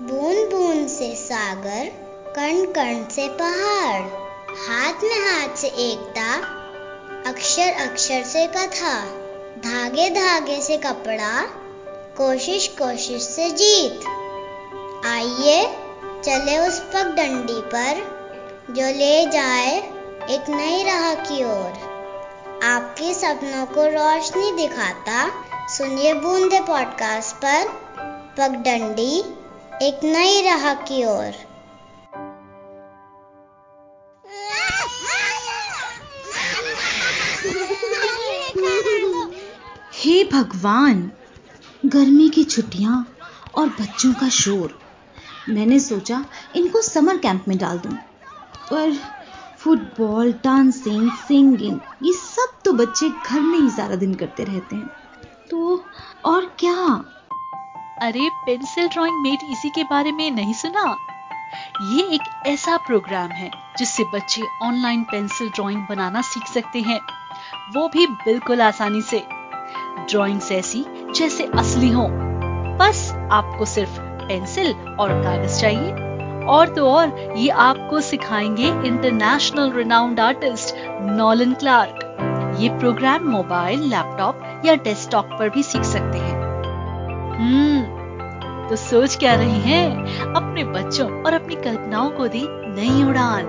बूंद बूंद से सागर कण कण से पहाड़, हाथ में हाथ से एकता अक्षर अक्षर से कथा धागे धागे से कपड़ा कोशिश कोशिश से जीत। आइए चले उस पगडंडी पर, जो ले जाए एक नई राह की ओर। आपके सपनों को रोशनी दिखाता, सुनिए बूंदे पॉडकास्ट पर, पगडंडी एक नई राह की ओर। हे भगवान, गर्मी की छुट्टियाँ और बच्चों का शोर। मैंने सोचा इनको समर कैंप में डाल दूँ, पर फुटबॉल, डांसिंग, सिंगिंग, ये सब तो बच्चे घर में ही सारा दिन करते रहते हैं। तो और क्या अरे पेंसिल ड्राइंग मेट इसी के बारे में नहीं सुना? ये एक ऐसा प्रोग्राम है, जिससे बच्चे ऑनलाइन पेंसिल ड्राइंग बनाना सीख सकते हैं। वो भी बिल्कुल आसानी से। ड्राइंग्स ऐसी, जैसे असली हो। बस आपको सिर्फ़ पेंसिल और कागज़ चाहिए। और तो और, ये आपको सिखाएँगे international renowned artist Nolan Clarke ये प्रोग्राम मोबाइल लैपटॉप या डेस्कटॉप पर भी सीख सकते हैं। हम्म तो सोच क्या रहे हैं? अपने बच्चों और अपनी कल्पनाओं को दी नई उड़ान।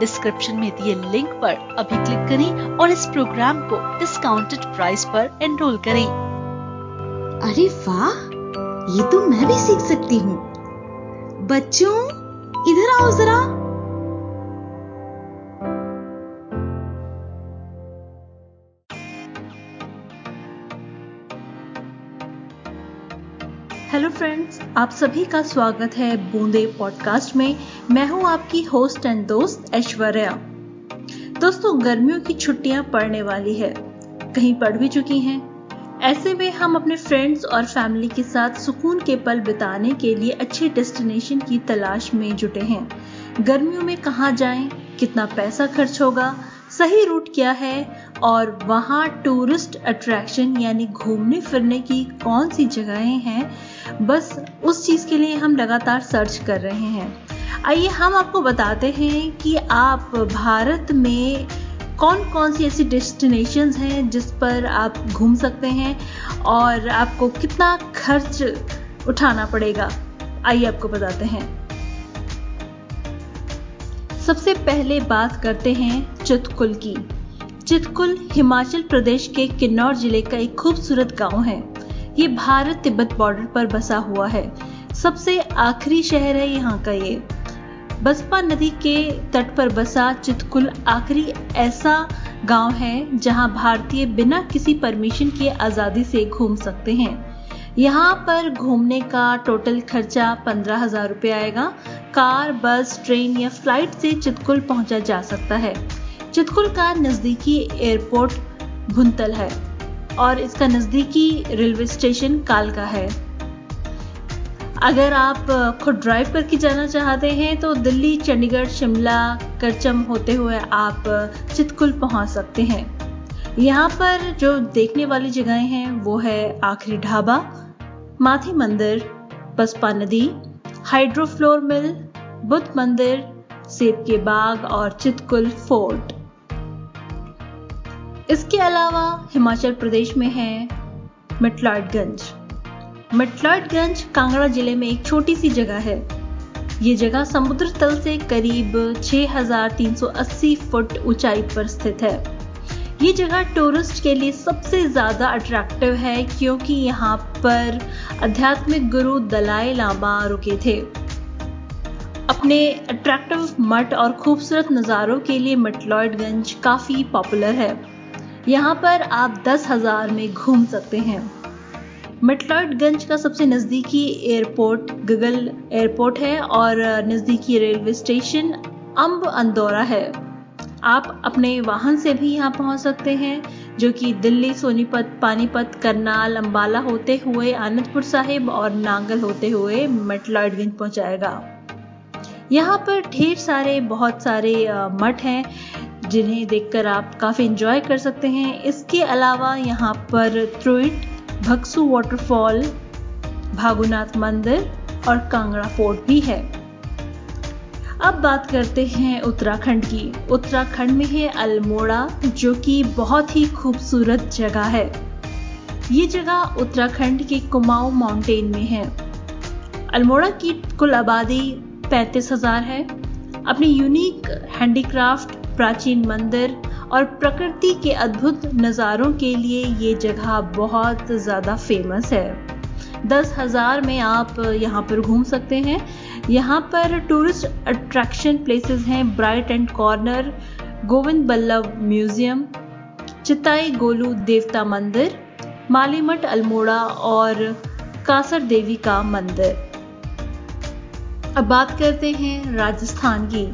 डिस्क्रिप्शन में दिए लिंक पर अभी क्लिक करें और इस प्रोग्राम को डिस्काउंटेड प्राइस पर एनरोल करें। अरे वाह! ये तो मैं भी सीख सकती हूँ। बच्चों, इधर आओ जरा। हेलो फ्रेंड्स आप सभी का स्वागत है बूंदे पॉडकास्ट में। मैं हूँ आपकी होस्ट एंड दोस्त ऐश्वर्या। दोस्तों गर्मियों की छुट्टियाँ पड़ने वाली है। कहीं पड़ भी चुकी हैं। ऐसे में हम अपने फ्रेंड्स और फैमिली के साथ सुकून के पल बिताने के लिए अच्छे डेस्टिनेशन की तलाश में जुटे हैं। गर्मियों में कहाँ जाएँ, कितना पैसा खर्च होगा? सही रूट क्या है और वहाँ टूरिस्ट अट्रैक्शन यानी घूमने फिरने की कौन सी जगहें हैं? बस उस चीज़ के लिए हम लगातार सर्च कर रहे हैं। आइए हम आपको बताते हैं कि आप भारत में कौन कौन सी ऐसी डेस्टिनेशंस हैं जिस पर आप घूम सकते हैं और आपको कितना खर्च उठाना पड़ेगा? आइए आपको बताते हैं। सबसे पहले बात करते हैं चितकुल की। चितकुल हिमाचल प्रदेश के किन्नौर ज़िले का एक खूबसूरत गाँव है। ये भारत तिब्बत बॉर्डर पर बसा हुआ है। सबसे आखिरी शहर है यहाँ का ये। बसपा नदी के तट पर बसा चितकुल आखिरी ऐसा गाँव है जहाँ भारतीय बिना किसी परमिशन के आज़ादी से घूम सकते हैं। यहाँ पर घूमने का टोटल खर्चा पंद्रह हज़ार रुपये आएगा। कार बस ट्रेन या फ़्लाइट से चितकुल पहुँचा जा सकता है। चितकुल का नजदीकी एयरपोर्ट भुंतल है और इसका नजदीकी रेलवे स्टेशन कालका है। अगर आप खुद ड्राइव करके जाना चाहते हैं तो दिल्ली, चंडीगढ़, शिमला, करचम होते हुए आप चितकुल पहुँच सकते हैं। यहाँ पर जो देखने वाली जगहें हैं, वो है आखिरी ढाबा माथी मंदिर, बसपा नदी हाइड्रोफ्लोर मिल, बुद्ध मंदिर, सेब के बाग और चितकुल फोर्ट। इसके अलावा हिमाचल प्रदेश में है मिटलाडगंज। मटलाटगंज कांगड़ा ज़िले में एक छोटी सी जगह है। ये जगह समुद्र तल से करीब 6,380 फुट ऊंचाई पर स्थित है। ये जगह टूरिस्ट के लिए सबसे ज़्यादा अट्रैक्टिव है क्योंकि यहाँ पर आध्यात्मिक गुरु दलाई लामा रुके थे। अपने अट्रैक्टिव मठ और खूबसूरत नज़ारों के लिए मटलॉयडगंज काफ़ी पॉपुलर है। यहाँ पर आप दस हज़ार में घूम सकते हैं। मटलॉटगंज का सबसे नज़दीकी एयरपोर्ट, गगल एयरपोर्ट है और नज़दीकी रेलवे स्टेशन अम्ब अंदौरा है। आप अपने वाहन से भी यहाँ पहुँच सकते हैं, जो कि दिल्ली सोनीपत, पानीपत, करनाल, अंबाला होते हुए, आनंदपुर साहिब और नांगल होते हुए मटलॉटगंज पहुँचाएगा। यहाँ पर ढेर सारे, बहुत सारे मठ हैं। जिन्हें देखकर आप काफ़ी इंजॉय कर सकते हैं। इसके अलावा यहाँ पर थ्रुइट भक्सू वाटरफॉल भागुनाथ मंदिर और कांगड़ा फोर्ट भी है। अब बात करते हैं उत्तराखंड की। उत्तराखंड में है अल्मोड़ा, जो कि बहुत ही खूबसूरत जगह है। ये जगह उत्तराखंड के कुमाऊं माउंटेन में है। अल्मोड़ा की कुल आबादी पैंतीस हज़ार है। अपनी यूनिक हैंडीक्राफ्ट प्राचीन मंदिर और प्रकृति के अद्भुत नज़ारों के लिए ये जगह बहुत ज़्यादा फ़ेमस है। दस हज़ार में आप यहाँ पर घूम सकते हैं। यहाँ पर टूरिस्ट अट्रैक्शन प्लेसेस हैं bright end corner Govind Ballabh museum Chitai Golu देवता मंदिर मालीमठ अल्मोड़ा और कासर देवी का मंदिर अब बात करते हैं राजस्थान की।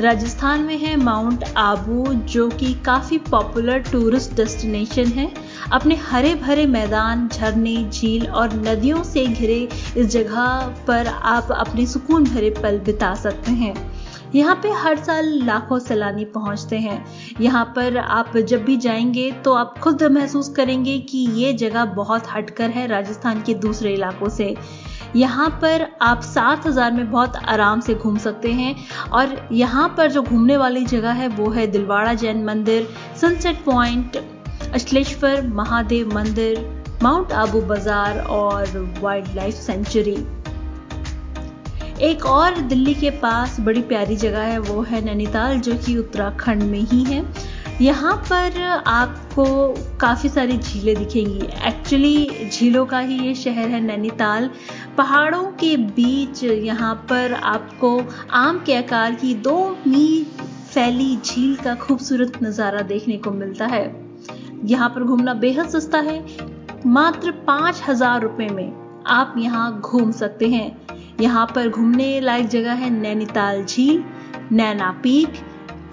राजस्थान में है माउंट आबू, जो कि काफ़ी पॉपुलर टूरिस्ट डेस्टिनेशन है। अपने हरे भरे मैदान, झरने, झील और नदियों से घिरे इस जगह पर आप अपने सुकून भरे पल बिता सकते हैं। यहाँ पे हर साल लाखों सैलानी पहुँचते हैं। यहाँ पर आप जब भी जाएँगे तो आप खुद महसूस करेंगे कि ये जगह बहुत हटकर है राजस्थान के दूसरे इलाकों से। यहाँ पर आप सात हज़ार में बहुत आराम से घूम सकते हैं। और यहाँ पर जो घूमने वाली जगह है, वो है दिलवाड़ा जैन मंदिर सनसेट पॉइंट अश्लेश्वर महादेव मंदिर माउंट आबू बाज़ार और वाइल्ड लाइफ सेंचुरी एक और दिल्ली के पास बड़ी प्यारी जगह है, वो है नैनीताल, जो कि उत्तराखंड में ही है। यहाँ पर आपको काफ़ी सारी झीलें दिखेंगी। एक्चुअली झीलों का ही ये शहर है नैनीताल। पहाड़ों के बीच यहाँ पर आपको आम के आकार की दो मील फैली झील का खूबसूरत नज़ारा देखने को मिलता है। यहाँ पर घूमना बेहद सस्ता है। मात्र पाँच हज़ार रुपये में आप यहाँ घूम सकते हैं। यहाँ पर घूमने लायक जगह है नैनीताल झील, नैना पीक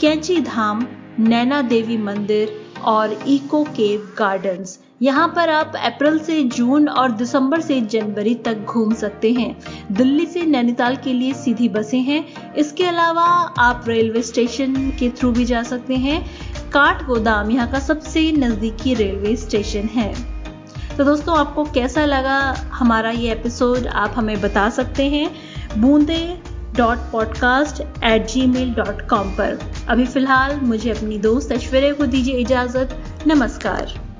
कैंची धाम नैना देवी मंदिर और इको केव गार्डन्स। यहाँ पर आप अप्रैल से जून और दिसंबर से जनवरी तक घूम सकते हैं। दिल्ली से नैनीताल के लिए सीधी बसें हैं। इसके अलावा आप रेलवे स्टेशन के थ्रू भी जा सकते हैं। काठ गोदाम यहाँ का सबसे नज़दीकी रेलवे स्टेशन है। तो दोस्तों, आपको कैसा लगा हमारा ये एपिसोड? आप हमें बता सकते हैं। Boonde dot podcast at G mail dot com पर। अभी फ़िलहाल मुझे अपनी दोस्त ऐश्वर्या को दीजिए इजाज़त। नमस्कार।